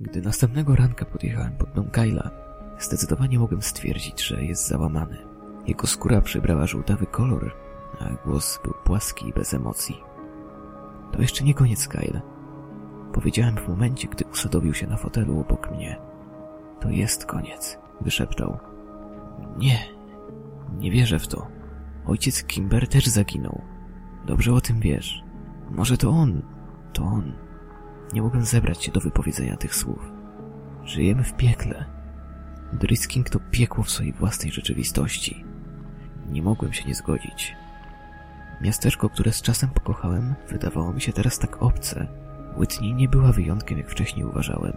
Gdy następnego ranka podjechałem pod dom Kyla, zdecydowanie mogłem stwierdzić, że jest załamany. Jego skóra przybrała żółtawy kolor, a głos był płaski i bez emocji. To jeszcze nie koniec, Kyle. Powiedziałem w momencie, gdy usadowił się na fotelu obok mnie. To jest koniec, wyszeptał. Nie, nie wierzę w to. Ojciec Kimber też zaginął. Dobrze o tym wiesz. Może to on, to on. Nie mogłem zebrać się do wypowiedzenia tych słów. Żyjemy w piekle. Drisking to piekło w swojej własnej rzeczywistości. Nie mogłem się nie zgodzić. Miasteczko, które z czasem pokochałem, wydawało mi się teraz tak obce. Whitney nie była wyjątkiem, jak wcześniej uważałem.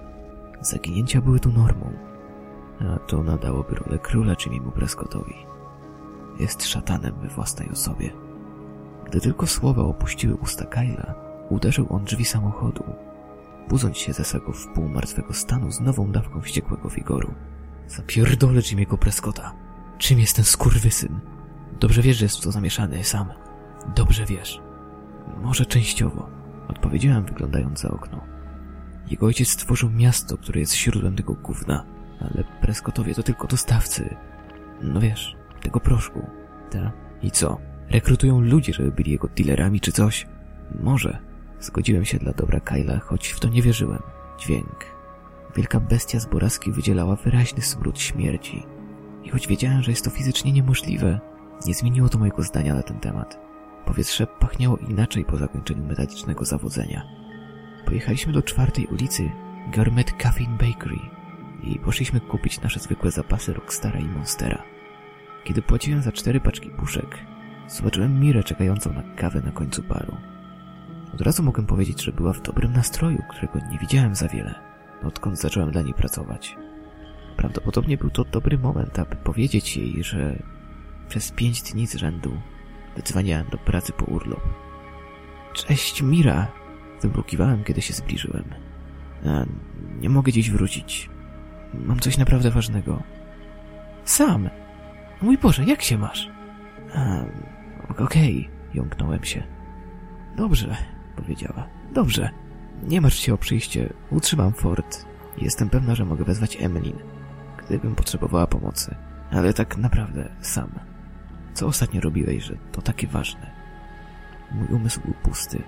Zaginięcia były tu normą. A to nadałoby rolę króla Jimmy'emu Prescottowi. Jest szatanem we własnej osobie. Gdy tylko słowa opuściły usta Kyla, uderzył on drzwi samochodu, budząc się ze swego wpół martwego stanu z nową dawką wściekłego wigoru. Zapierdolę Jimmy'ego Prescotta. Czym jest ten skurwysyn? Dobrze wiesz, że jest w to zamieszany, sam. Dobrze wiesz. Może częściowo, odpowiedziałem wyglądając za okno. Jego ojciec stworzył miasto, które jest źródłem tego gówna, ale Prescottowie to tylko dostawcy. No wiesz, tego proszku. Ta? I co? Rekrutują ludzi, żeby byli jego dealerami czy coś? Może. Zgodziłem się dla dobra Kyla, choć w to nie wierzyłem. Dźwięk. Wielka bestia z boraski wydzielała wyraźny smród śmierci. I choć wiedziałem, że jest to fizycznie niemożliwe, nie zmieniło to mojego zdania na ten temat. Powietrze pachniało inaczej po zakończeniu metalicznego zawodzenia. Pojechaliśmy do czwartej ulicy Gourmet Caffeine Bakery i poszliśmy kupić nasze zwykłe zapasy Rockstara i Monstera. Kiedy płaciłem za cztery paczki puszek, zobaczyłem Mirę czekającą na kawę na końcu baru. Od razu mogłem powiedzieć, że była w dobrym nastroju, którego nie widziałem za wiele, odkąd zacząłem dla niej pracować. Prawdopodobnie był to dobry moment, aby powiedzieć jej, że przez pięć dni z rzędu wydzwaniałem do pracy po urlop. Cześć, Mira! Wybrukiwałem, kiedy się zbliżyłem. A, nie mogę dziś wrócić. Mam coś naprawdę ważnego. Sam! Mój Boże, jak się masz? Okej, okay, jąknąłem się. Dobrze, powiedziała. Dobrze. Nie martw się o przyjście. Utrzymam fort. Jestem pewna, że mogę wezwać Emmeline, gdybym potrzebowała pomocy. Ale tak naprawdę sam. Co ostatnio robiłeś, że to takie ważne? Mój umysł był pusty.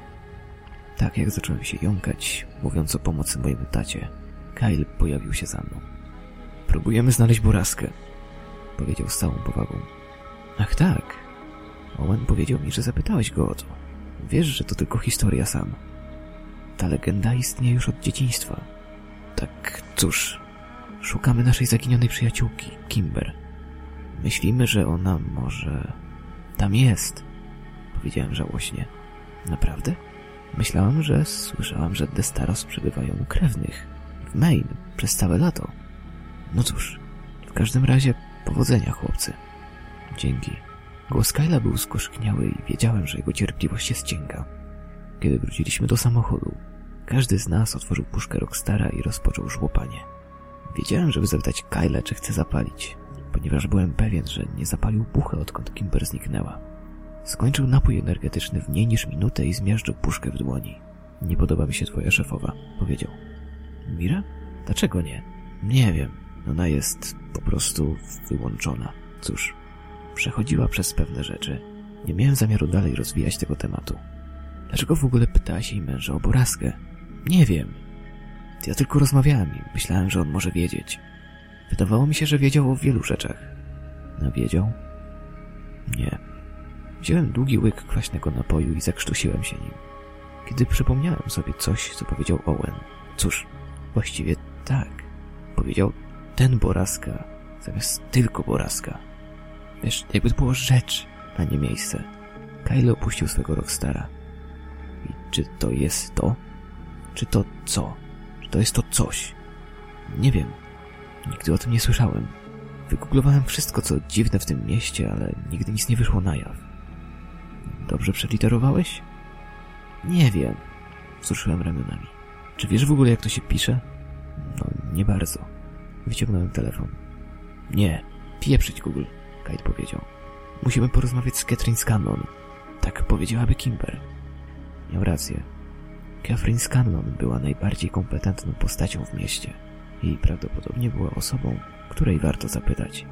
Tak jak zacząłem się jąkać, mówiąc o pomocy mojemu tacie, Kyle pojawił się za mną. Próbujemy znaleźć Boraskę, powiedział z całą powagą. Ach tak. Owen powiedział mi, że zapytałeś go o to. Wiesz, że to tylko historia sam. Ta legenda istnieje już od dzieciństwa. Tak, cóż, szukamy naszej zaginionej przyjaciółki, Kimber. Myślimy, że ona może... Tam jest, powiedziałem żałośnie. Naprawdę? Myślałam, że słyszałam, że Destaros przebywają u krewnych. W Maine, przez całe lato. No cóż, w każdym razie powodzenia, chłopcy. Dzięki. Głos Kyla był skoszkniały i wiedziałem, że jego cierpliwość się ścięga. Kiedy wróciliśmy do samochodu, każdy z nas otworzył puszkę Rockstara i rozpoczął żłopanie. Wiedziałem, żeby zapytać Kyla, czy chce zapalić, ponieważ byłem pewien, że nie zapalił puchę, odkąd Kimber zniknęła. Skończył napój energetyczny w mniej niż minutę i zmiażdżył puszkę w dłoni. Nie podoba mi się twoja szefowa, powiedział. Mira? Dlaczego nie? Nie wiem. Ona jest po prostu wyłączona. Cóż, przechodziła przez pewne rzeczy. Nie miałem zamiaru dalej rozwijać tego tematu. Dlaczego w ogóle pytałaś jej męża o porażkę? Nie wiem. Ja tylko rozmawiałem i myślałem, że on może wiedzieć. Wydawało mi się, że wiedział o wielu rzeczach. A wiedział? Nie. Wziąłem długi łyk kwaśnego napoju i zakrztusiłem się nim. Kiedy przypomniałem sobie coś, co powiedział Owen. Cóż, właściwie tak. Powiedział ten Boraska, zamiast tylko Boraska. Wiesz, jakby to było rzecz, a nie miejsce. Kyle opuścił swego Rockstara. I czy to jest to? Czy to co? Czy to jest to coś? Nie wiem. Nigdy o tym nie słyszałem. Wygooglowałem wszystko, co dziwne w tym mieście, ale nigdy nic nie wyszło na jaw. Dobrze przeliterowałeś? Nie wiem. Wzruszyłem ramionami. Czy wiesz w ogóle, jak to się pisze? No, nie bardzo. Wyciągnąłem telefon. Nie, pieprzyć Google, Kate powiedział. Musimy porozmawiać z Catherine Scanlon. Tak powiedziałaby Kimber. Miał rację. Catherine Scanlon była najbardziej kompetentną postacią w mieście i prawdopodobnie była osobą, której warto zapytać.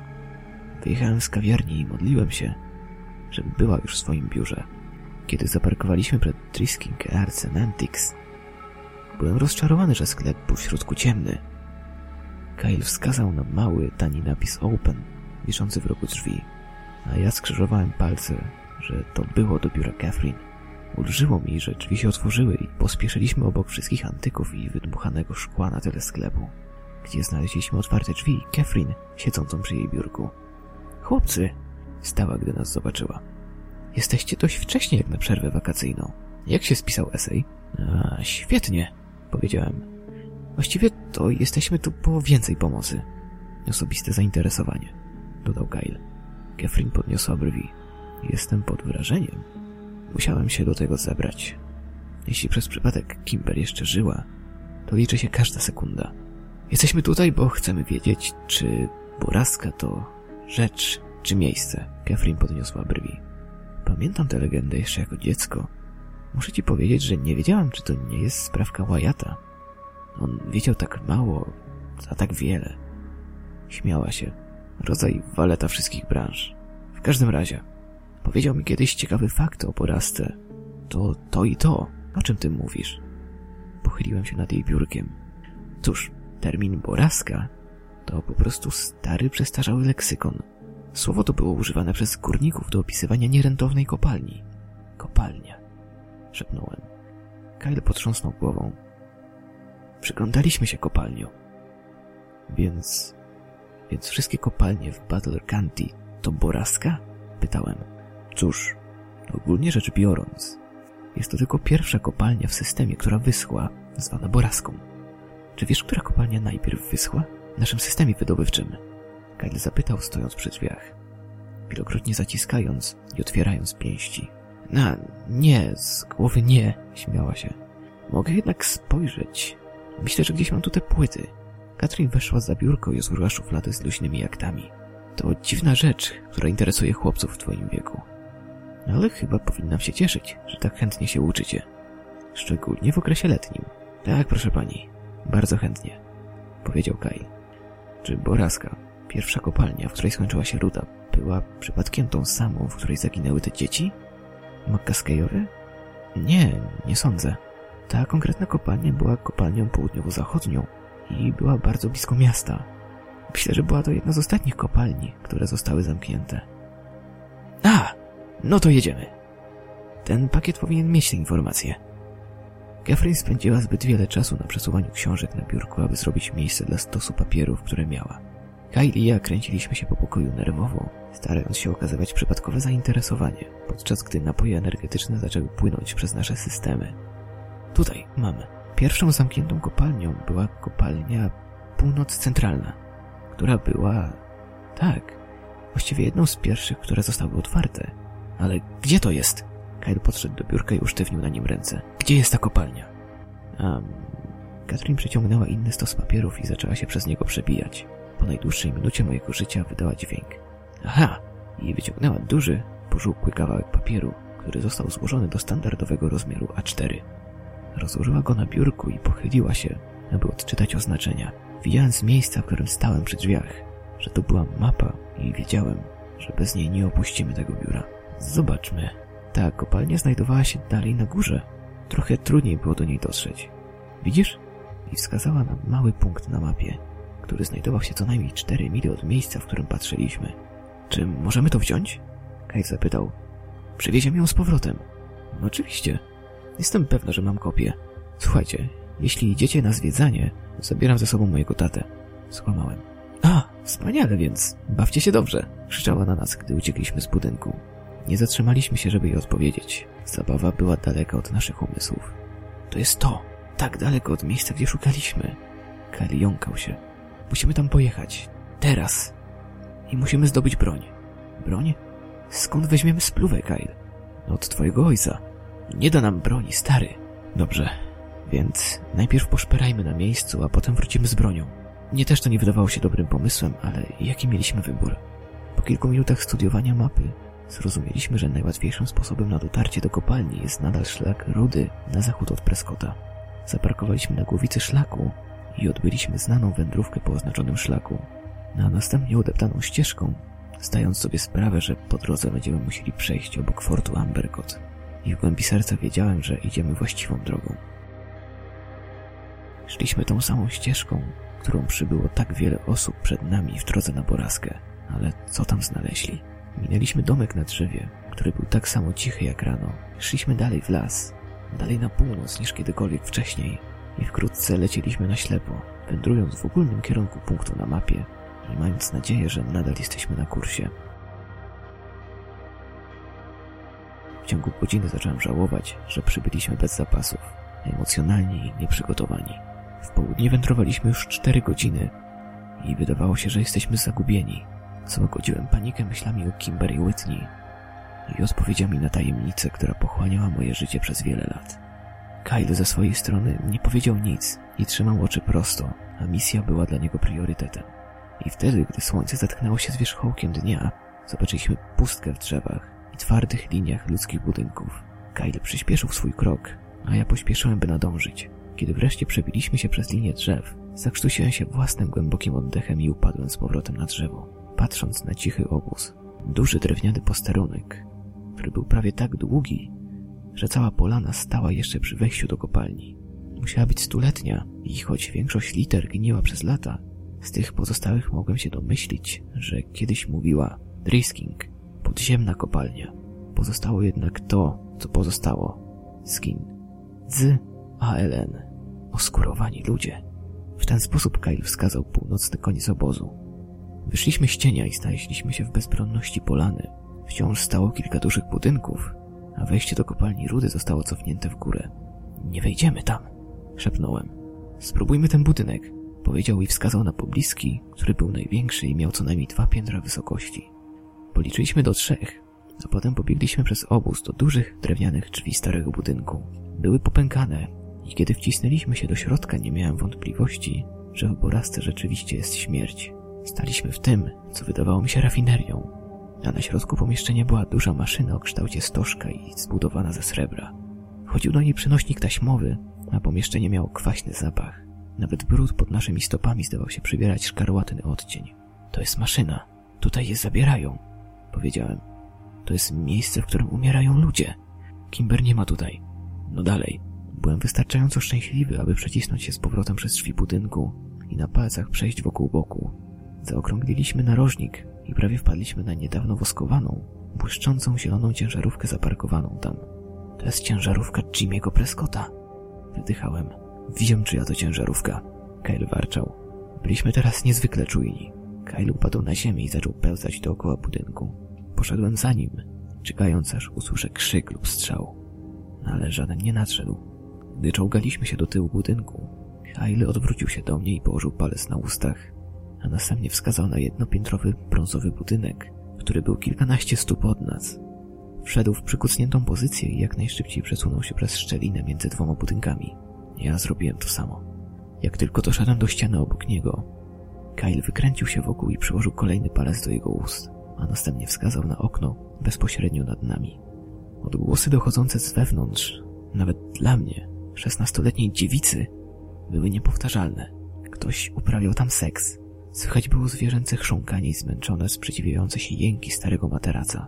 Wyjechałem z kawiarni i modliłem się, żeby była już w swoim biurze. Kiedy zaparkowaliśmy przed Trisking Arts and byłem rozczarowany, że sklep był w środku ciemny. Kyle wskazał na mały, tani napis Open, wiszący w rogu drzwi, a ja skrzyżowałem palce, że to było do biura Catherine. Ulżyło mi, że drzwi się otworzyły i pospieszyliśmy obok wszystkich antyków i wydmuchanego szkła na tyle sklepu, gdzie znaleźliśmy otwarte drzwi i Catherine siedzącą przy jej biurku. Chłopcy! Stała, gdy nas zobaczyła. Jesteście dość wcześnie jak na przerwę wakacyjną. Jak się spisał esej? A, świetnie, powiedziałem. Właściwie to jesteśmy tu po więcej pomocy. Osobiste zainteresowanie, dodał Kyle. Catherine podniosła brwi. Jestem pod wrażeniem. Musiałem się do tego zebrać. Jeśli przez przypadek Kimber jeszcze żyła, to liczy się każda sekunda. Jesteśmy tutaj, bo chcemy wiedzieć, czy Boraska to rzecz czy miejsce. Catherine podniosła brwi. Pamiętam tę legendę jeszcze jako dziecko. Muszę ci powiedzieć, że nie wiedziałam, czy to nie jest sprawka Wyata. On wiedział tak mało, a tak wiele. Śmiała się. Rodzaj waleta wszystkich branż. W każdym razie, powiedział mi kiedyś ciekawy fakt o porasce. To to i to. O czym ty mówisz? Pochyliłem się nad jej biurkiem. Cóż, termin boraska to po prostu stary, przestarzały leksykon. Słowo to było używane przez górników do opisywania nierentownej kopalni. Kopalnia. Szepnąłem. Kyle potrząsnął głową. Przyglądaliśmy się kopalnią. Więc... Więc wszystkie kopalnie w Butler County to Boraska? Pytałem. Cóż, ogólnie rzecz biorąc, jest to tylko pierwsza kopalnia w systemie, która wyschła, zwana Boraską. Czy wiesz, która kopalnia najpierw wyschła? W naszym systemie wydobywczym. Kyle zapytał, stojąc przy drzwiach, wielokrotnie zaciskając i otwierając pięści. Na, nie, z głowy nie, śmiała się. Mogę jednak spojrzeć. Myślę, że gdzieś mam tu te płyty. Katrin weszła za biurko i otworzyła szufladę z luźnymi jaktami. To dziwna rzecz, która interesuje chłopców w twoim wieku. Ale chyba powinnam się cieszyć, że tak chętnie się uczycie. Szczególnie w okresie letnim. Tak, proszę pani. Bardzo chętnie. Powiedział Kai. Czy Boraska, pierwsza kopalnia, w której skończyła się ruda, była przypadkiem tą samą, w której zaginęły te dzieci? McCaskeyowie? Nie, nie sądzę. Ta konkretna kopalnia była kopalnią południowo-zachodnią i była bardzo blisko miasta. Myślę, że była to jedna z ostatnich kopalni, które zostały zamknięte. A! No to jedziemy. Ten pakiet powinien mieć te informacje. Catherine spędziła zbyt wiele czasu na przesuwaniu książek na biurku, aby zrobić miejsce dla stosu papierów, które miała. Kyle i ja kręciliśmy się po pokoju nerwowo, starając się okazywać przypadkowe zainteresowanie, podczas gdy napoje energetyczne zaczęły płynąć przez nasze systemy. Tutaj mamy. Pierwszą zamkniętą kopalnią była kopalnia północ centralna, która była... tak, właściwie jedną z pierwszych, które zostały otwarte. Ale gdzie to jest? Kyle podszedł do biurka i usztywnił na nim ręce. Gdzie jest ta kopalnia? Um, Katrin przeciągnęła inny stos papierów i zaczęła się przez niego przebijać. Po najdłuższej minucie mojego życia wydała dźwięk. Aha! I wyciągnęła duży, pożółkły kawałek papieru, który został złożony do standardowego rozmiaru A4. Rozłożyła go na biurku i pochyliła się, aby odczytać oznaczenia. Widziałem z miejsca, w którym stałem przy drzwiach, że to była mapa i wiedziałem, że bez niej nie opuścimy tego biura. Zobaczmy. Ta kopalnia znajdowała się dalej na górze. Trochę trudniej było do niej dotrzeć. Widzisz? I wskazała na mały punkt na mapie, który znajdował się co najmniej 4 mile od miejsca, w którym patrzyliśmy. Czy możemy to wziąć? Kaj zapytał. Przywieziemy ją z powrotem. Oczywiście. Jestem pewna, że mam kopię. Słuchajcie, jeśli idziecie na zwiedzanie, zabieram ze sobą mojego tatę. Skłamałem. A, wspaniale więc. Bawcie się dobrze. Krzyczała na nas, gdy uciekliśmy z budynku. Nie zatrzymaliśmy się, żeby jej odpowiedzieć. Zabawa była daleka od naszych umysłów. To jest to! Tak daleko od miejsca, gdzie szukaliśmy. Kali jąkał się. Musimy tam pojechać. Teraz. I musimy zdobyć broń. Broń? Skąd weźmiemy spluwę, Kyle? Od twojego ojca. Nie da nam broni, stary. Dobrze. Więc najpierw poszperajmy na miejscu, a potem wrócimy z bronią. Mnie też to nie wydawało się dobrym pomysłem, ale jaki mieliśmy wybór? Po kilku minutach studiowania mapy Zrozumieliśmy, że najłatwiejszym sposobem na dotarcie do kopalni jest nadal szlak rudy na zachód od Prescotta. Zaparkowaliśmy na głowicy szlaku i odbyliśmy znaną wędrówkę po oznaczonym szlaku. Na następnie odeptaną ścieżką, zdając sobie sprawę, że po drodze będziemy musieli przejść obok fortu Ambercott. I w głębi serca wiedziałem, że idziemy właściwą drogą. Szliśmy tą samą ścieżką, którą przybyło tak wiele osób przed nami w drodze na Boraskę. Ale co tam znaleźli? Minęliśmy domek na drzewie, który był tak samo cichy jak rano. Szliśmy dalej w las, dalej na północ niż kiedykolwiek wcześniej i wkrótce lecieliśmy na ślepo, wędrując w ogólnym kierunku punktu na mapie i mając nadzieję, że nadal jesteśmy na kursie. Ciągu godziny zacząłem żałować, że przybyliśmy bez zapasów, emocjonalnie i nieprzygotowani. W południe wędrowaliśmy już cztery godziny i wydawało się, że jesteśmy zagubieni. Złagodziłem panikę myślami o Kimber i Whitney i odpowiedziami na tajemnicę, która pochłaniała moje życie przez wiele lat. Kyle ze swojej strony nie powiedział nic i trzymał oczy prosto, a misja była dla niego priorytetem. I wtedy, gdy słońce zatknęło się z wierzchołkiem dnia, zobaczyliśmy pustkę w drzewach twardych liniach ludzkich budynków. Kyle przyspieszył swój krok, a ja pośpieszyłem, by nadążyć. Kiedy wreszcie przebiliśmy się przez linię drzew, zakrztusiłem się własnym głębokim oddechem i upadłem z powrotem na drzewo, patrząc na cichy obóz. Duży drewniany posterunek, który był prawie tak długi, że cała polana stała jeszcze przy wejściu do kopalni. Musiała być stuletnia i choć większość liter gniła przez lata, z tych pozostałych mogłem się domyślić, że kiedyś mówiła Drisking, podziemna kopalnia. Pozostało jednak to, co pozostało. Skin. Z ALN. Oskurowani ludzie. W ten sposób Kyle wskazał północny koniec obozu. Wyszliśmy z cienia i znaleźliśmy się w bezbronności polany. Wciąż stało kilka dużych budynków, a wejście do kopalni rudy zostało cofnięte w górę. Nie wejdziemy tam, szepnąłem. Spróbujmy ten budynek, powiedział i wskazał na pobliski, który był największy i miał co najmniej dwa piętra wysokości. Policzyliśmy do trzech, a potem pobiegliśmy przez obóz do dużych drewnianych drzwi starego budynku. Były popękane i kiedy wcisnęliśmy się do środka, nie miałem wątpliwości, że w Borasce rzeczywiście jest śmierć. Staliśmy w tym, co wydawało mi się rafinerią, a na środku pomieszczenia była duża maszyna o kształcie stożka i zbudowana ze srebra. Chodził do niej przenośnik taśmowy, a pomieszczenie miało kwaśny zapach. Nawet brud pod naszymi stopami zdawał się przybierać szkarłatny odcień. To jest maszyna. Tutaj je zabierają, powiedziałem. To jest miejsce, w którym umierają ludzie. Kimber nie ma tutaj. No dalej. Byłem wystarczająco szczęśliwy, aby przecisnąć się z powrotem przez drzwi budynku i na palcach przejść wokół boku. Zaokrągliliśmy narożnik i prawie wpadliśmy na niedawno woskowaną, błyszczącą zieloną ciężarówkę zaparkowaną tam. To jest ciężarówka Jimmy'ego Prescotta. Wydychałem. Wiem, czyja to ciężarówka. Kyle warczał. Byliśmy teraz niezwykle czujni. Kyle upadł na ziemię i zaczął pełzać dookoła budynku. Poszedłem za nim, czekając aż usłyszę krzyk lub strzał. No ale żaden nie nadszedł. Gdy czołgaliśmy się do tyłu budynku, Kyle odwrócił się do mnie i położył palec na ustach, a następnie wskazał na jednopiętrowy brązowy budynek, który był kilkanaście stóp od nas. Wszedł w przykucniętą pozycję i jak najszybciej przesunął się przez szczelinę między dwoma budynkami. Ja zrobiłem to samo. Jak tylko doszedłem do ściany obok niego, Kyle wykręcił się wokół i przyłożył kolejny palec do jego ust, a następnie wskazał na okno bezpośrednio nad nami. Odgłosy dochodzące z wewnątrz, nawet dla mnie, szesnastoletniej dziewicy, były niepowtarzalne. Ktoś uprawiał tam seks. Słychać było zwierzęce chrząkanie i zmęczone, sprzeciwiające się jęki starego materaca.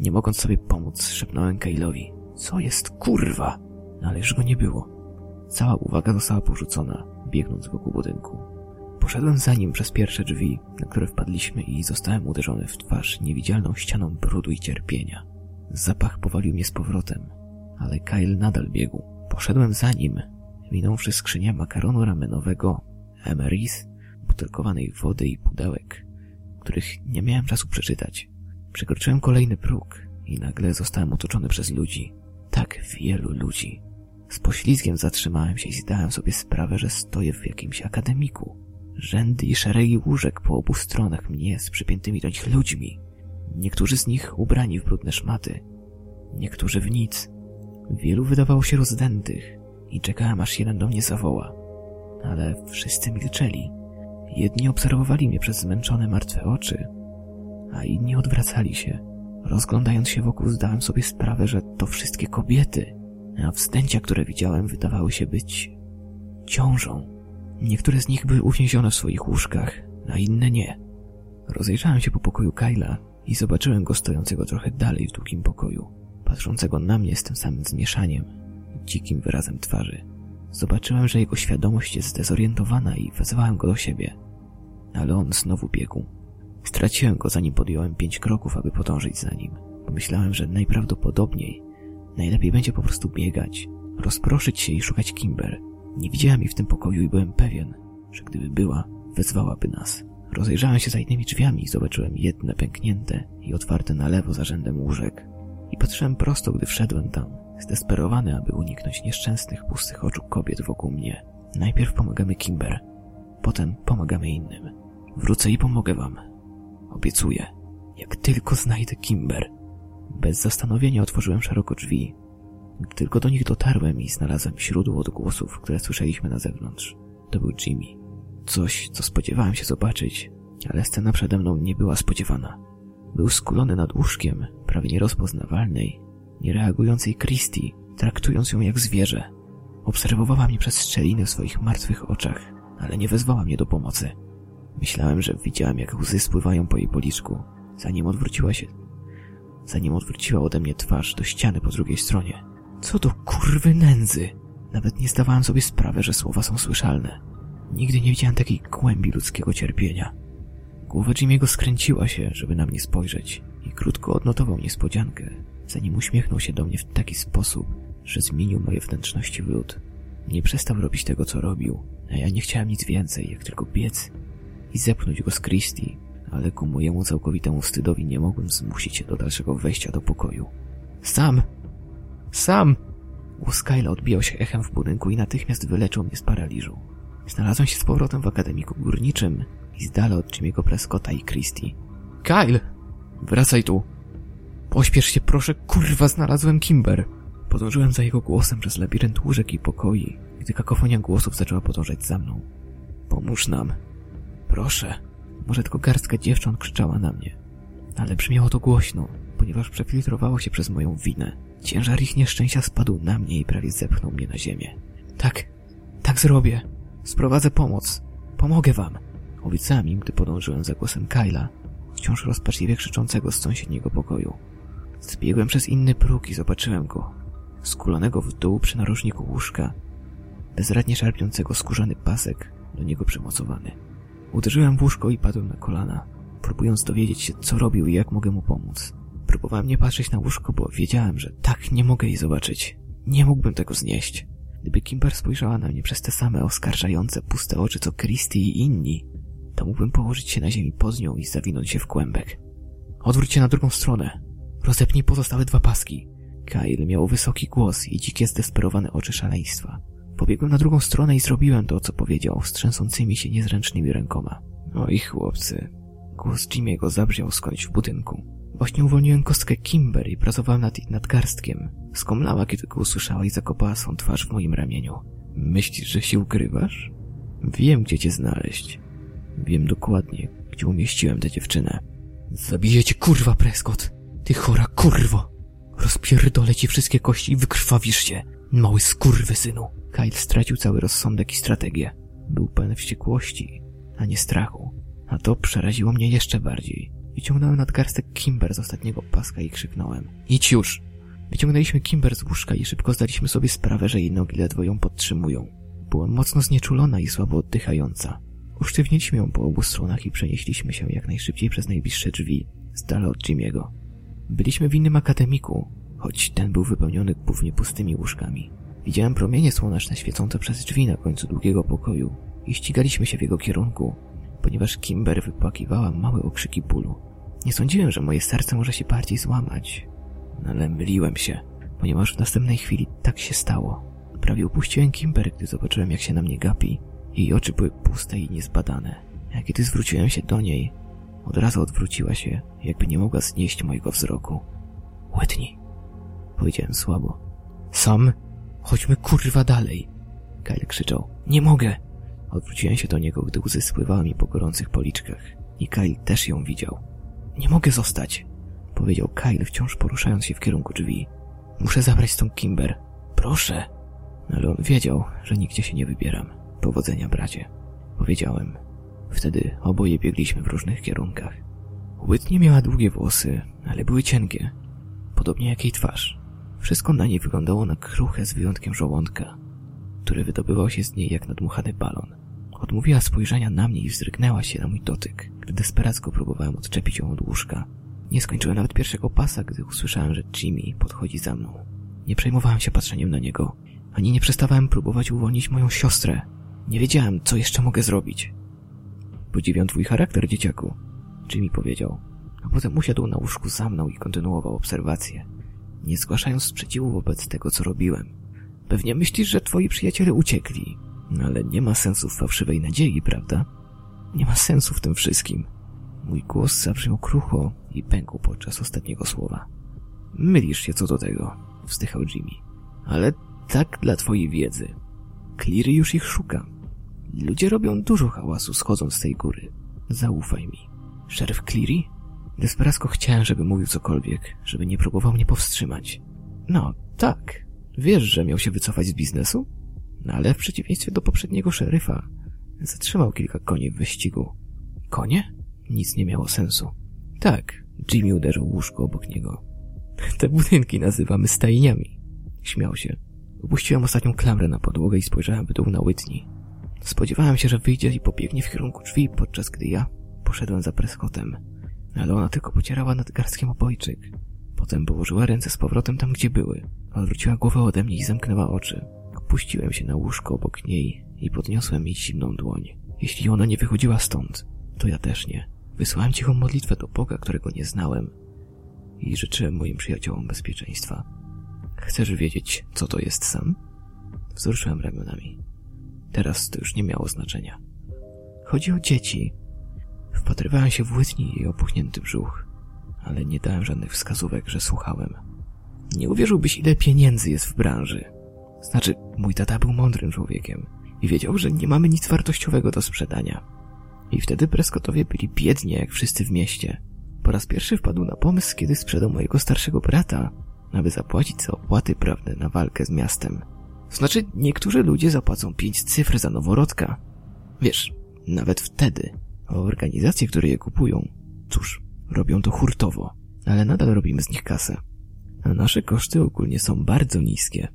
Nie mogąc sobie pomóc, szepnąłem Kailowi. Co jest kurwa? No ale już go nie było. Cała uwaga została porzucona, biegnąc wokół budynku. Poszedłem za nim przez pierwsze drzwi, na które wpadliśmy i zostałem uderzony w twarz niewidzialną ścianą brudu i cierpienia. Zapach powalił mnie z powrotem, ale Kyle nadal biegł. Poszedłem za nim, minąwszy skrzynię makaronu ramenowego, emeris, butelkowanej wody i pudełek, których nie miałem czasu przeczytać. Przekroczyłem kolejny próg i nagle zostałem otoczony przez ludzi. Tak wielu ludzi. Z poślizgiem zatrzymałem się i zdałem sobie sprawę, że stoję w jakimś akademiku. Rzędy i szeregi łóżek po obu stronach mnie z przypiętymi do nich ludźmi. Niektórzy z nich ubrani w brudne szmaty, niektórzy w nic. Wielu wydawało się rozdętych i czekałem aż jeden do mnie zawoła. Ale wszyscy milczeli. Jedni obserwowali mnie przez zmęczone martwe oczy, a inni odwracali się, Rozglądając się wokół zdałem sobie sprawę, że to wszystkie kobiety, a wzdęcia, które widziałem, wydawały się być ciążą. Niektóre z nich były uwięzione w swoich łóżkach, a inne nie. Rozejrzałem się po pokoju Kyla i zobaczyłem go stojącego trochę dalej w długim pokoju, patrzącego na mnie z tym samym zmieszaniem, dzikim wyrazem twarzy. Zobaczyłem, że jego świadomość jest zdezorientowana i wezwałem go do siebie. Ale on znowu biegł. Straciłem go, zanim podjąłem pięć kroków, aby podążyć za nim. Pomyślałem, że najprawdopodobniej najlepiej będzie po prostu biegać, rozproszyć się i szukać Kimber. Nie widziałem jej w tym pokoju i byłem pewien, że gdyby była, wezwałaby nas. Rozejrzałem się za innymi drzwiami i zobaczyłem jedne pęknięte i otwarte na lewo za rzędem łóżek. I patrzyłem prosto, gdy wszedłem tam, zdesperowany, aby uniknąć nieszczęsnych, pustych oczu kobiet wokół mnie. Najpierw pomagamy Kimber, potem pomagamy innym. Wrócę i pomogę wam. Obiecuję. Jak tylko znajdę Kimber. Bez zastanowienia otworzyłem szeroko drzwi. Tylko do nich dotarłem i znalazłem źródło odgłosów, które słyszeliśmy na zewnątrz. To był Jimmy. Coś, co spodziewałem się zobaczyć, ale scena przede mną nie była spodziewana. Był skulony nad łóżkiem, prawie nierozpoznawalnej, niereagującej Christie, traktując ją jak zwierzę. Obserwowała mnie przez szczeliny w swoich martwych oczach, ale nie wezwała mnie do pomocy. Myślałem, że widziałem, jak łzy spływają po jej policzku, zanim odwróciła się, zanim odwróciła ode mnie twarz do ściany po drugiej stronie. Co do kurwy nędzy! Nawet nie zdawałem sobie sprawy, że słowa są słyszalne. Nigdy nie widziałem takiej głębi ludzkiego cierpienia. Głowa Jimmy'ego skręciła się, żeby na mnie spojrzeć i krótko odnotował niespodziankę, zanim uśmiechnął się do mnie w taki sposób, że zmienił moje wnętrzności w lód. Nie przestał robić tego, co robił, a ja nie chciałem nic więcej, jak tylko biec i zepchnąć go z Christie, ale ku mojemu całkowitemu wstydowi nie mogłem zmusić się do dalszego wejścia do pokoju. Sam! Sam! Głos Kyla odbijał się echem w budynku i natychmiast wyleczył mnie z paraliżu. Znalazłem się z powrotem w akademiku górniczym i z dala od Jimmy'ego Prescotta i Christie. Kyle! Wracaj tu! Pośpiesz się proszę, kurwa, znalazłem Kimber! Podążyłem za jego głosem przez labirynt łóżek i pokoi, gdy kakofonia głosów zaczęła podążać za mną. Pomóż nam. Proszę. Może tylko garstka dziewcząt krzyczała na mnie. Ale brzmiało to głośno, ponieważ przefiltrowało się przez moją winę. Ciężar ich nieszczęścia spadł na mnie i prawie zepchnął mnie na ziemię. Tak, tak zrobię. Sprowadzę pomoc. Pomogę wam. Obiecałem im, gdy podążyłem za głosem Kyla, wciąż rozpaczliwie krzyczącego z sąsiedniego pokoju. Zbiegłem przez inny próg i zobaczyłem go, skulonego w dół przy narożniku łóżka, bezradnie szarpiącego skórzany pasek, do niego przymocowany. Uderzyłem w łóżko i padłem na kolana, próbując dowiedzieć się, co robił i jak mogę mu pomóc. Próbowałem nie patrzeć na łóżko, bo wiedziałem, że tak nie mogę jej zobaczyć. Nie mógłbym tego znieść. Gdyby Kimber spojrzała na mnie przez te same oskarżające, puste oczy co Christy i inni, to mógłbym położyć się na ziemi pod nią i zawinąć się w kłębek. Odwróć się na drugą stronę. Rozepnij pozostałe dwa paski. Kyle miał wysoki głos i dzikie, zdesperowane oczy szaleństwa. Pobiegłem na drugą stronę i zrobiłem to, co powiedział, z się niezręcznymi rękoma. Oj, chłopcy. Głos Jimmy'ego zabrzmiał skądś w budynku. Właśnie uwolniłem kostkę Kimber i pracowałem nad jej nadgarstkiem. Skomlała, kiedy go usłyszała i zakopała swą twarz w moim ramieniu. Myślisz, że się ukrywasz? Wiem, gdzie cię znaleźć. Wiem dokładnie, gdzie umieściłem tę dziewczynę. Zabiję cię, kurwa, Prescott! Ty chora kurwo! Rozpierdolę ci wszystkie kości i wykrwawisz się, mały synu. Kyle stracił cały rozsądek i strategię. Był pełen wściekłości, a nie strachu. A to przeraziło mnie jeszcze bardziej. Wyciągnąłem nadgarstek Kimber z ostatniego paska i krzyknąłem. Idź już! Wyciągnęliśmy Kimber z łóżka i szybko zdaliśmy sobie sprawę, że jej nogi ledwo ją podtrzymują. Była mocno znieczulona i słabo oddychająca. Usztywniliśmy ją po obu stronach i przenieśliśmy się jak najszybciej przez najbliższe drzwi, z dala od Jimmy'ego. Byliśmy w innym akademiku, choć ten był wypełniony głównie pustymi łóżkami. Widziałem promienie słoneczne świecące przez drzwi na końcu długiego pokoju i ścigaliśmy się w jego kierunku, ponieważ Kimber wypłakiwała małe okrzyki bólu. Nie sądziłem, że moje serce może się bardziej złamać, ale myliłem się, ponieważ w następnej chwili tak się stało. Prawie upuściłem Kimber, gdy zobaczyłem, jak się na mnie gapi. Jej oczy były puste i niezbadane. A kiedy zwróciłem się do niej, od razu odwróciła się, jakby nie mogła znieść mojego wzroku. Łetni, powiedziałem słabo. Sam, chodźmy kurwa dalej. Kyle krzyczał. Nie mogę. Odwróciłem się do niego, gdy łzy spływały mi po gorących policzkach. I Kyle też ją widział. Nie mogę zostać. powiedział Kyle, wciąż poruszając się w kierunku drzwi. Muszę zabrać stąd Kimber. Proszę. Ale on wiedział, że nigdzie się nie wybieram. Powodzenia, bracie. Powiedziałem. Wtedy oboje biegliśmy w różnych kierunkach. Whitney miała długie włosy, ale były cienkie. Podobnie jak jej twarz. Wszystko na niej wyglądało na kruche z wyjątkiem żołądka, który wydobywał się z niej jak nadmuchany balon. Odmówiła spojrzenia na mnie i wzdrygnęła się na mój dotyk, gdy desperacko próbowałem odczepić ją od łóżka. Nie skończyłem nawet pierwszego pasa, gdy usłyszałem, że Jimmy podchodzi za mną. Nie przejmowałem się patrzeniem na niego, ani nie przestawałem próbować uwolnić moją siostrę. Nie wiedziałem, co jeszcze mogę zrobić. Podziwiam twój charakter, dzieciaku, Jimmy powiedział, a potem usiadł na łóżku za mną i kontynuował obserwację, nie zgłaszając sprzeciwu wobec tego, co robiłem. Pewnie myślisz, że twoi przyjaciele uciekli, ale nie ma sensu w fałszywej nadziei, prawda? Nie ma sensu w tym wszystkim. Mój głos zabrzmiał krucho i pękł podczas ostatniego słowa. Mylisz się co do tego, wzdychał Jimmy. Ale tak dla twojej wiedzy. Cleary już ich szuka. Ludzie robią dużo hałasu schodząc z tej góry. Zaufaj mi. Szeryf Cleary? Desperacko chciałem, żeby mówił cokolwiek, żeby nie próbował mnie powstrzymać. No, tak. Wiesz, że miał się wycofać z biznesu? No ale w przeciwieństwie do poprzedniego szeryfa, zatrzymał kilka koni w wyścigu. Konie? Nic nie miało sensu. Tak, Jimmy uderzył łóżko obok niego. Te budynki nazywamy stajniami. Śmiał się. Upuściłem ostatnią klamrę na podłogę i spojrzałem w dół na Whitney. Spodziewałem się, że wyjdzie i pobiegnie w kierunku drzwi, podczas gdy ja poszedłem za Prescottem. Ale ona tylko pocierała nad garstkiem obojczyk. Potem położyła ręce z powrotem tam, gdzie były. Odwróciła głowę ode mnie i zamknęła oczy. Opuściłem się na łóżko obok niej i podniosłem jej zimną dłoń. Jeśli ona nie wychodziła stąd, to ja też nie. Wysłałem cichą modlitwę do Boga, którego nie znałem i życzyłem moim przyjaciołom bezpieczeństwa. Chcesz wiedzieć, co to jest sam? Wzruszyłem ramionami. Teraz to już nie miało znaczenia. Chodzi o dzieci. Wpatrywałem się w Whitney i jej opuchnięty brzuch, ale nie dałem żadnych wskazówek, że słuchałem. Nie uwierzyłbyś, ile pieniędzy jest w branży. Znaczy, mój tata był mądrym człowiekiem i wiedział, że nie mamy nic wartościowego do sprzedania. I wtedy Prescottowie byli biedni jak wszyscy w mieście. Po raz pierwszy wpadł na pomysł, kiedy sprzedał mojego starszego brata, aby zapłacić za opłaty prawne na walkę z miastem. Znaczy, niektórzy ludzie zapłacą pięć cyfr za noworodka. Wiesz, nawet wtedy. A organizacje, które je kupują, cóż, robią to hurtowo, ale nadal robimy z nich kasę. A nasze koszty ogólnie są bardzo niskie.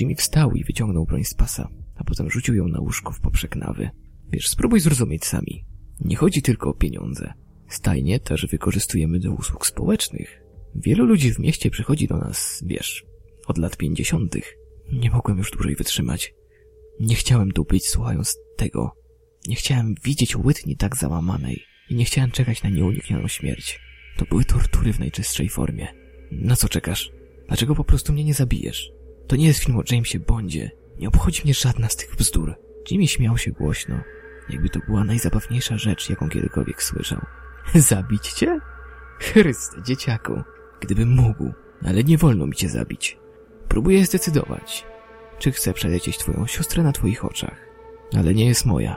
Jimmy wstał i wyciągnął broń z pasa, a potem rzucił ją na łóżko w poprzek nawy. Wiesz, spróbuj zrozumieć sami. Nie chodzi tylko o pieniądze. Stajnie też wykorzystujemy do usług społecznych. Wielu ludzi w mieście przychodzi do nas, wiesz, od lat pięćdziesiątych. Nie mogłem już dłużej wytrzymać. Nie chciałem tu być słuchając tego. Nie chciałem widzieć Whitney tak załamanej i nie chciałem czekać na nieuniknioną śmierć. To były tortury w najczystszej formie. Na co czekasz? Dlaczego po prostu mnie nie zabijesz? To nie jest film o Jamesie Bondzie. Nie obchodzi mnie żadna z tych bzdur. Jimmy śmiał się głośno, jakby to była najzabawniejsza rzecz, jaką kiedykolwiek słyszał. Zabić cię? Chryste, dzieciaku. Gdybym mógł, ale nie wolno mi cię zabić. Próbuję zdecydować, czy chcę przelecieć twoją siostrę na twoich oczach, ale nie jest moja.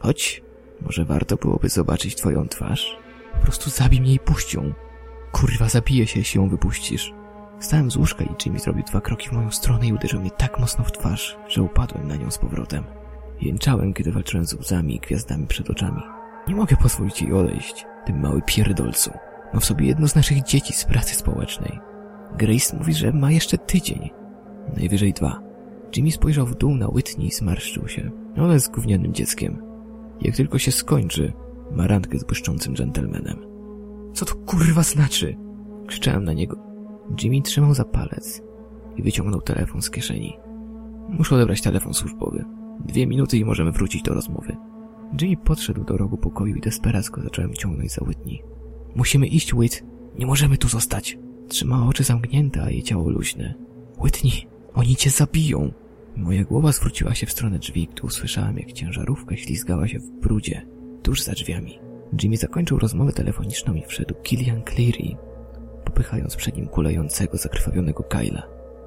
Chodź, może warto byłoby zobaczyć twoją twarz? Po prostu zabij mnie i puść ją. Kurwa, zabiję się, jeśli ją wypuścisz. Stałem z łóżka i Jimmy zrobił dwa kroki w moją stronę i uderzył mnie tak mocno w twarz, że upadłem na nią z powrotem. Jęczałem, kiedy walczyłem z łzami i gwiazdami przed oczami. Nie mogę pozwolić jej odejść, tym mały pierdolcu. Ma w sobie jedno z naszych dzieci z pracy społecznej. Grace mówi, że ma jeszcze tydzień. Najwyżej dwa. Jimmy spojrzał w dół na Whitney i zmarszczył się. Ona jest gównianym dzieckiem. Jak tylko się skończy, ma randkę z błyszczącym dżentelmenem. Co to kurwa znaczy? Krzyczałem na niego. Jimmy trzymał za palec i wyciągnął telefon z kieszeni. Muszę odebrać telefon służbowy. Dwie minuty i możemy wrócić do rozmowy. Jimmy podszedł do rogu pokoju i desperacko zacząłem ciągnąć za Whitney. Musimy iść, Whit. Nie możemy tu zostać. Trzymała oczy zamknięte, a jej ciało luźne. Whitney, oni cię zabiją. Moja głowa zwróciła się w stronę drzwi, gdy usłyszałem, jak ciężarówka ślizgała się w brudzie, tuż za drzwiami. Jimmy zakończył rozmowę telefoniczną i wszedł Killian Cleary, popychając przed nim kulejącego, zakrwawionego Kyla.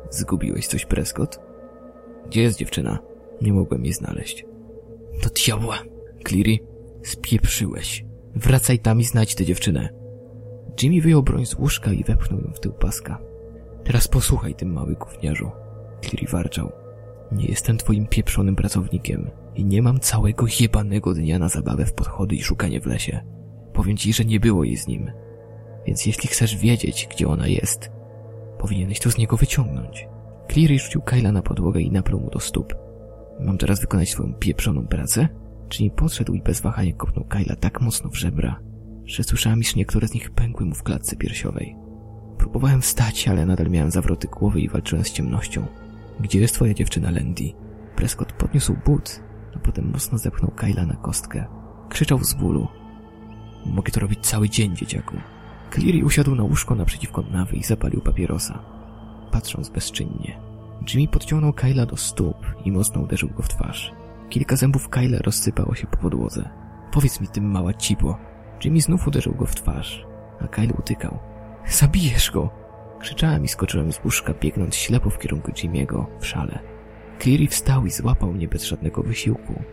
Zgubiłeś coś, Prescott? Gdzie jest dziewczyna? Nie mogłem jej znaleźć. Do diabła! Cleary, spieprzyłeś. Wracaj tam i znajdź tę dziewczynę. Jimmy wyjął broń z łóżka i wepchnął ją w tył paska. Teraz posłuchaj, tym mały gówniarzu. Cleary warczał. Nie jestem twoim pieprzonym pracownikiem i nie mam całego jebanego dnia na zabawę w podchody i szukanie w lesie. Powiem ci, że nie było jej z nim. Więc jeśli chcesz wiedzieć, gdzie ona jest, powinieneś to z niego wyciągnąć. Cleary rzucił Kyla na podłogę i napluł mu do stóp. Mam teraz wykonać swoją pieprzoną pracę? Czyli podszedł i bez wahania kopnął Kyla tak mocno w żebra, że słyszałem, iż niektóre z nich pękły mu w klatce piersiowej. Próbowałem wstać, ale nadal miałem zawroty głowy i walczyłem z ciemnością. Gdzie jest twoja dziewczyna Landy? Prescott podniósł but, a potem mocno zepchnął Kyla na kostkę. Krzyczał z bólu. Mogę to robić cały dzień, dzieciaku. Cleary usiadł na łóżko naprzeciwko Nawy i zapalił papierosa, patrząc bezczynnie. Jimmy podciągnął Kyla do stóp i mocno uderzył go w twarz. Kilka zębów Kyla rozsypało się po podłodze. Powiedz mi, tym mała cipo. Jimmy znów uderzył go w twarz, a Kyle utykał. Zabijesz go! Krzyczałem i skoczyłem z łóżka, biegnąc ślepo w kierunku Jimmy'ego w szale. Cleary wstał i złapał mnie bez żadnego wysiłku,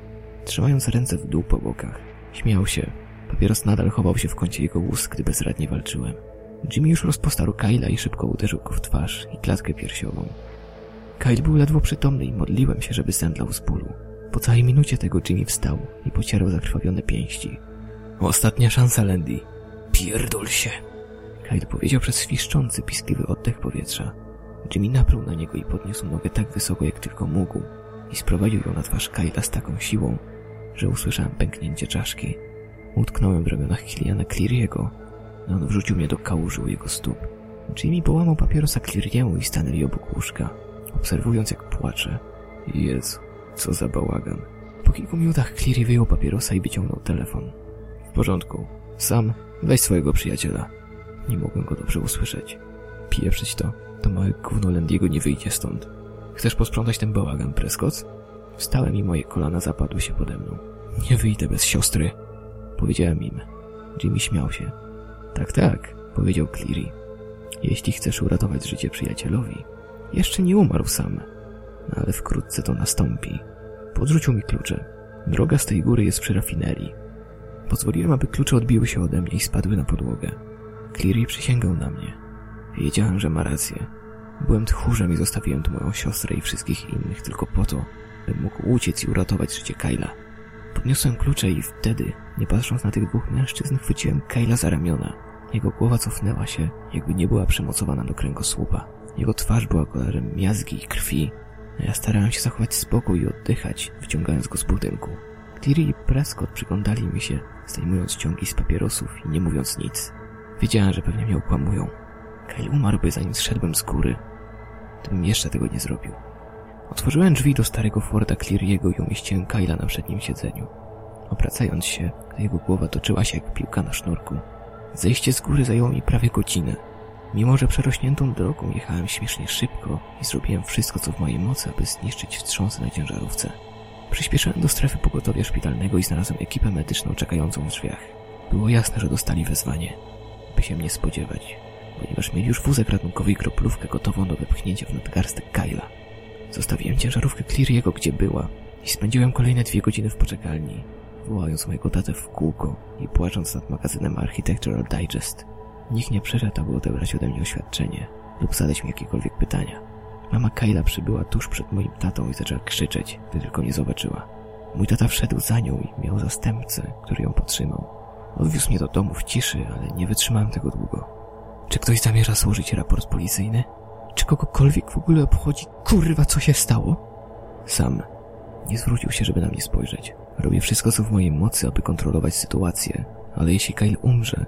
trzymając ręce w dół po bokach. Śmiał się. Papieros nadal chował się w kącie jego ust, gdy bezradnie walczyłem. Jimmy już rozpostarł Kyla i szybko uderzył go w twarz i klatkę piersiową. Kyle był ledwo przytomny i modliłem się, żeby zemdlał z bólu. Po całej minucie tego Jimmy wstał i pocierał zakrwawione pięści. Ostatnia szansa, Landy. Pierdol się. Kyle powiedział przez świszczący, piskliwy oddech powietrza. Jimmy napluł na niego i podniósł nogę tak wysoko, jak tylko mógł i sprowadził ją na twarz Kyla z taką siłą, że usłyszałem pęknięcie czaszki. Utknąłem w ramionach Kiliana Cleary'ego, a on wrzucił mnie do kałuży u jego stóp. Jimmy połamał papierosa Cleary'emu i stanęli obok łóżka, obserwując jak płacze. Jezu, co za bałagan. Po kilku minutach Cleary wyjął papierosa i wyciągnął telefon. W porządku. Sam, weź swojego przyjaciela. Nie mogłem go dobrze usłyszeć. Pieprzyć to. To małe gówno Landiego nie wyjdzie stąd. Chcesz posprzątać ten bałagan, Prescott? Wstałem i moje kolana zapadły się pode mną. Nie wyjdę bez siostry, powiedziałem im. Jimmy śmiał się. Tak, tak, powiedział Cleary. Jeśli chcesz uratować życie przyjacielowi, jeszcze nie umarł sam, ale wkrótce to nastąpi. Podrzucił mi klucze. Droga z tej góry jest przy rafinerii. Pozwoliłem, aby klucze odbiły się ode mnie i spadły na podłogę. Cleary przysięgał na mnie. Wiedziałem, że ma rację. Byłem tchórzem i zostawiłem tu moją siostrę i wszystkich innych tylko po to, bym mógł uciec i uratować życie Kyla. Podniosłem klucze i wtedy, nie patrząc na tych dwóch mężczyzn, chwyciłem Kyla za ramiona. Jego głowa cofnęła się, jakby nie była przymocowana do kręgosłupa. Jego twarz była kolorem miazgi i krwi, a ja starałem się zachować spokój i oddychać, wyciągając go z budynku. Cleary i Prescott przyglądali mi się, zdejmując ciągi z papierosów i nie mówiąc nic. Wiedziałem, że pewnie mnie okłamują. Kyle umarłby zanim zszedłem z góry, gdybym jeszcze tego nie zrobił. Otworzyłem drzwi do starego Forda Cleary'ego i umieściłem Kyla na przednim siedzeniu. Obracając się, jego głowa toczyła się jak piłka na sznurku. Zejście z góry zajęło mi prawie godzinę. Mimo, że przerośniętą drogą jechałem śmiesznie szybko i zrobiłem wszystko, co w mojej mocy, aby zniszczyć wstrząsy na ciężarówce. Przyspieszyłem do strefy pogotowia szpitalnego i znalazłem ekipę medyczną czekającą w drzwiach. Było jasne, że dostali wezwanie, by się mnie spodziewać, ponieważ mieli już wózek ratunkowy i kroplówkę gotową do wypchnięcia w nadgarstek Kyla. Zostawiłem ciężarówkę Cleary'ego gdzie była i spędziłem kolejne dwie godziny w poczekalni, wołając mojego tatę w kółko i płacząc nad magazynem Architectural Digest. Nikt nie przyszedł, aby odebrać ode mnie oświadczenie lub zadać mi jakiekolwiek pytania. Mama Kyla przybyła tuż przed moim tatą i zaczęła krzyczeć, gdy tylko nie zobaczyła. Mój tata wszedł za nią i miał zastępcę, który ją podtrzymał. Odwiózł mnie do domu w ciszy, ale nie wytrzymałem tego długo. Czy ktoś zamierza złożyć raport policyjny? Czy kogokolwiek w ogóle obchodzi, kurwa, co się stało? Sam nie zwrócił się, żeby na mnie spojrzeć. Robię wszystko, co w mojej mocy, aby kontrolować sytuację, ale jeśli Kyle umrze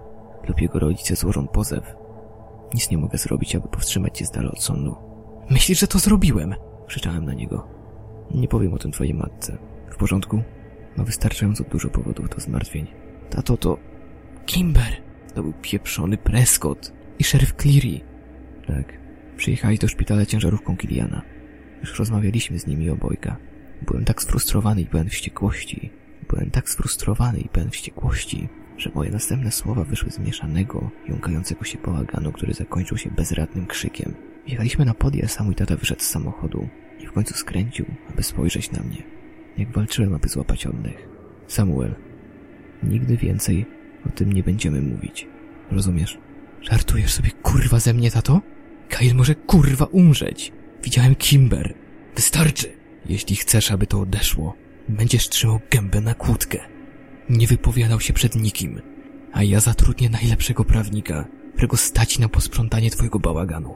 lub jego rodzice złożą pozew, nic nie mogę zrobić, aby powstrzymać cię z dala od sądu. Myślisz, że to zrobiłem? Krzyczałem na niego. Nie powiem o tym twojej matce. W porządku? Ma wystarczająco dużo powodów do zmartwień. Tato to... Kimber! To był pieprzony Prescott i szeryf Cleary. Tak. Przyjechali do szpitala ciężarówką Kiliana. Już rozmawialiśmy z nimi obojga. Byłem tak sfrustrowany i pełen wściekłości. Byłem tak sfrustrowany i pełen wściekłości, że moje następne słowa wyszły z mieszanego, jąkającego się bałaganu, który zakończył się bezradnym krzykiem. Jechaliśmy na podjazd, a mój tata wyszedł z samochodu i w końcu skręcił, aby spojrzeć na mnie. Jak walczyłem, aby złapać oddech. Samuel, nigdy więcej o tym nie będziemy mówić. Rozumiesz? Żartujesz sobie kurwa ze mnie, tato? Kyle może kurwa umrzeć. Widziałem Kimber. Wystarczy. Jeśli chcesz, aby to odeszło, będziesz trzymał gębę na kłódkę. Nie wypowiadał się przed nikim, a ja zatrudnię najlepszego prawnika, którego stać na posprzątanie twojego bałaganu.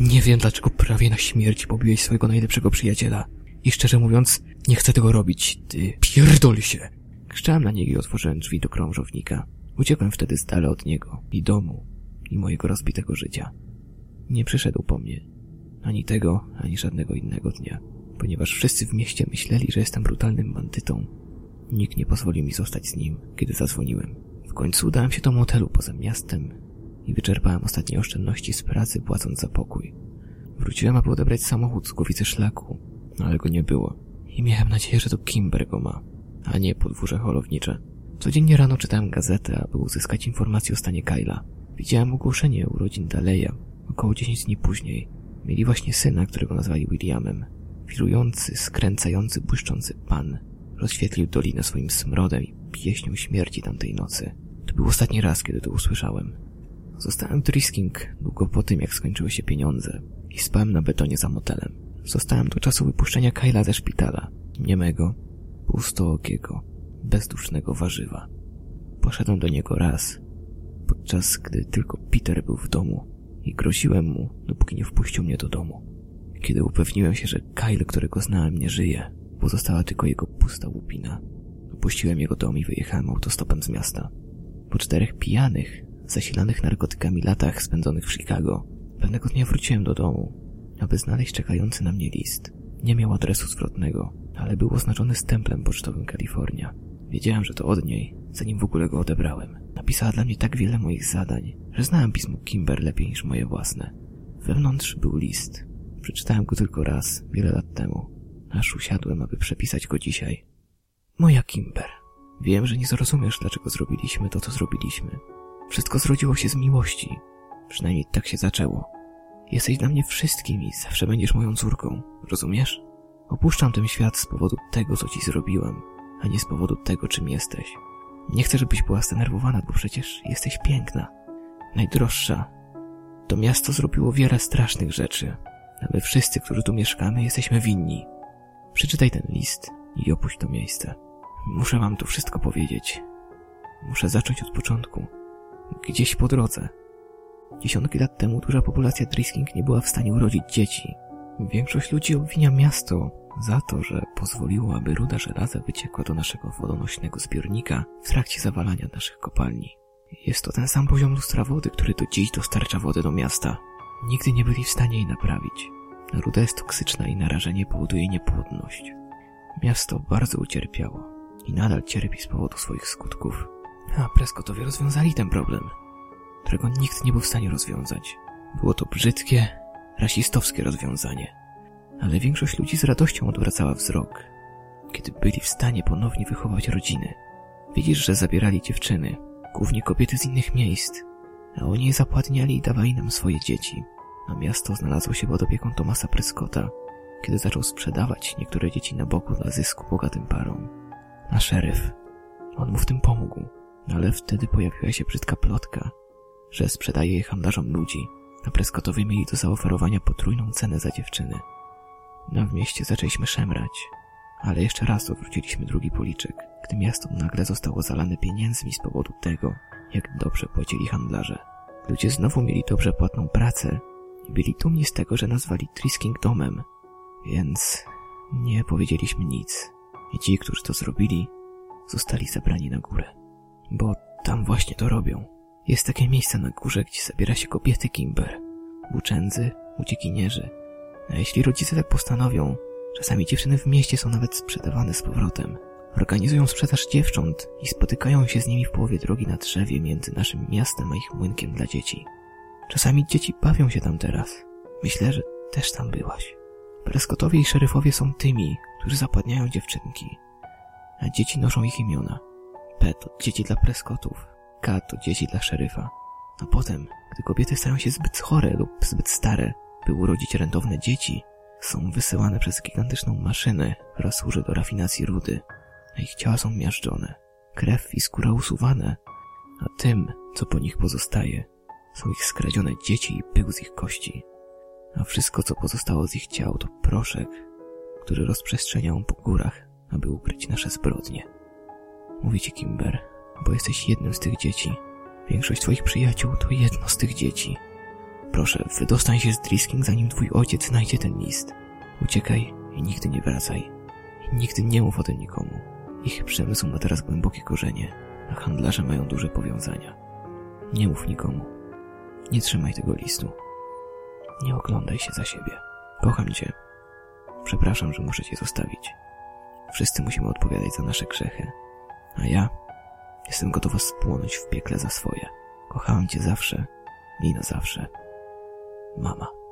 Nie wiem, dlaczego prawie na śmierć pobiłeś swojego najlepszego przyjaciela. I szczerze mówiąc, nie chcę tego robić. Ty pierdol się! Krzyczałem na niego i otworzyłem drzwi do krążownika. Uciekłem wtedy dala od niego i domu i mojego rozbitego życia. Nie przyszedł po mnie. Ani tego, ani żadnego innego dnia. Ponieważ wszyscy w mieście myśleli, że jestem brutalnym bandytą, nikt nie pozwolił mi zostać z nim, kiedy zadzwoniłem. W końcu udałem się do motelu poza miastem i wyczerpałem ostatnie oszczędności z pracy, płacąc za pokój. Wróciłem, aby odebrać samochód z głowicy szlaku, ale go nie było. I miałem nadzieję, że to Kimber go ma, a nie podwórze holownicze. Codziennie rano czytałem gazetę, aby uzyskać informacje o stanie Kyla. Widziałem ogłoszenie urodzin Daleya. Około 10 dni później mieli właśnie syna, którego nazwali Williamem. Wirujący, skręcający, błyszczący pan rozświetlił dolinę swoim smrodem i pieśnią śmierci tamtej nocy. To był ostatni raz, kiedy to usłyszałem. Zostałem w Drisking długo po tym, jak skończyły się pieniądze i spałem na betonie za motelem. Zostałem do czasu wypuszczenia Kyla ze szpitala. Niemego, pustookiego, bezdusznego warzywa. Poszedłem do niego raz, podczas gdy tylko Peter był w domu i groziłem mu, dopóki nie wpuścił mnie do domu. Kiedy upewniłem się, że Kyle, którego znałem, nie żyje, pozostała tylko jego pusta łupina. Opuściłem jego dom i wyjechałem autostopem z miasta. Po czterech pijanych, zasilanych narkotykami latach spędzonych w Chicago, pewnego dnia wróciłem do domu, aby znaleźć czekający na mnie list. Nie miał adresu zwrotnego, ale był oznaczony stemplem pocztowym Kalifornia. Wiedziałem, że to od niej, zanim w ogóle go odebrałem. Napisała dla mnie tak wiele moich zadań, że znałem pismo Kimber lepiej niż moje własne. Wewnątrz był list. Przeczytałem go tylko raz, wiele lat temu, aż usiadłem, aby przepisać go dzisiaj. Moja Kimber, wiem, że nie zrozumiesz, dlaczego zrobiliśmy to, co zrobiliśmy. Wszystko zrodziło się z miłości. Przynajmniej tak się zaczęło. Jesteś dla mnie wszystkim i zawsze będziesz moją córką, rozumiesz? Opuszczam ten świat z powodu tego, co ci zrobiłem, a nie z powodu tego, czym jesteś. Nie chcę, żebyś była zdenerwowana, bo przecież jesteś piękna. Najdroższa. To miasto zrobiło wiele strasznych rzeczy, a my wszyscy, którzy tu mieszkamy, jesteśmy winni. Przeczytaj ten list i opuść to miejsce. Muszę wam tu wszystko powiedzieć. Muszę zacząć od początku. Gdzieś po drodze. Dziesiątki lat temu duża populacja Drisking nie była w stanie urodzić dzieci. Większość ludzi obwinia miasto za to, że pozwoliło, aby ruda żelaza wyciekła do naszego wodonośnego zbiornika w trakcie zawalania naszych kopalni. Jest to ten sam poziom lustra wody, który do dziś dostarcza wodę do miasta. Nigdy nie byli w stanie jej naprawić. Ruda jest toksyczna i narażenie powoduje niepłodność. Miasto bardzo ucierpiało i nadal cierpi z powodu swoich skutków. A Prescottowie rozwiązali ten problem, którego nikt nie był w stanie rozwiązać. Było to brzydkie, rasistowskie rozwiązanie. Ale większość ludzi z radością odwracała wzrok, kiedy byli w stanie ponownie wychować rodziny. Widzisz, że zabierali dziewczyny, głównie kobiety z innych miejsc, a oni je zapładniali i dawali nam swoje dzieci. A miasto znalazło się pod opieką Tomasa Prescotta, kiedy zaczął sprzedawać niektóre dzieci na boku dla zysku bogatym parom. A szeryf, on mu w tym pomógł, ale wtedy pojawiła się brzydka plotka, że sprzedaje je handlarzom ludzi, a Prescottowie mieli do zaoferowania potrójną cenę za dziewczyny. No w mieście zaczęliśmy szemrać, ale jeszcze raz odwróciliśmy drugi policzek, gdy miasto nagle zostało zalane pieniędzmi z powodu tego, jak dobrze płacili handlarze. Ludzie znowu mieli dobrze płatną pracę i byli dumni z tego, że nazwali Trisking domem, więc nie powiedzieliśmy nic. I ci, którzy to zrobili, zostali zabrani na górę. Bo tam właśnie to robią. Jest takie miejsce na górze, gdzie zabiera się kobiety Kimber, włóczędzy, uciekinierzy. A jeśli rodzice tak postanowią, czasami dziewczyny w mieście są nawet sprzedawane z powrotem. Organizują sprzedaż dziewcząt i spotykają się z nimi w połowie drogi na drzewie między naszym miastem a ich młynkiem dla dzieci. Czasami dzieci bawią się tam teraz. Myślę, że też tam byłaś. Preskotowie i szeryfowie są tymi, którzy zapadniają dziewczynki, a dzieci noszą ich imiona. P to dzieci dla preskotów, K to dzieci dla szeryfa. A potem, gdy kobiety stają się zbyt chore lub zbyt stare, by urodzić rentowne dzieci, są wysyłane przez gigantyczną maszynę, która służy do rafinacji rudy, a ich ciała są miażdżone, krew i skóra usuwane, a tym, co po nich pozostaje, Są ich skradzione dzieci i pył z ich kości. A wszystko, co pozostało z ich ciał, to proszek, który rozprzestrzeniał po górach, aby ukryć nasze zbrodnie. Mówi ci Kimber, bo jesteś jednym z tych dzieci. Większość twoich przyjaciół to jedno z tych dzieci. Proszę, wydostań się z Drisking, zanim twój ojciec znajdzie ten list. Uciekaj i nigdy nie wracaj. I nigdy nie mów o tym nikomu. Ich przemysł ma teraz głębokie korzenie, a handlarze mają duże powiązania. Nie mów nikomu. Nie trzymaj tego listu. Nie oglądaj się za siebie. Kocham cię. Przepraszam, że muszę cię zostawić. Wszyscy musimy odpowiadać za nasze grzechy. A ja jestem gotowa spłonąć w piekle za swoje. Kochałam cię zawsze i na zawsze. Mama.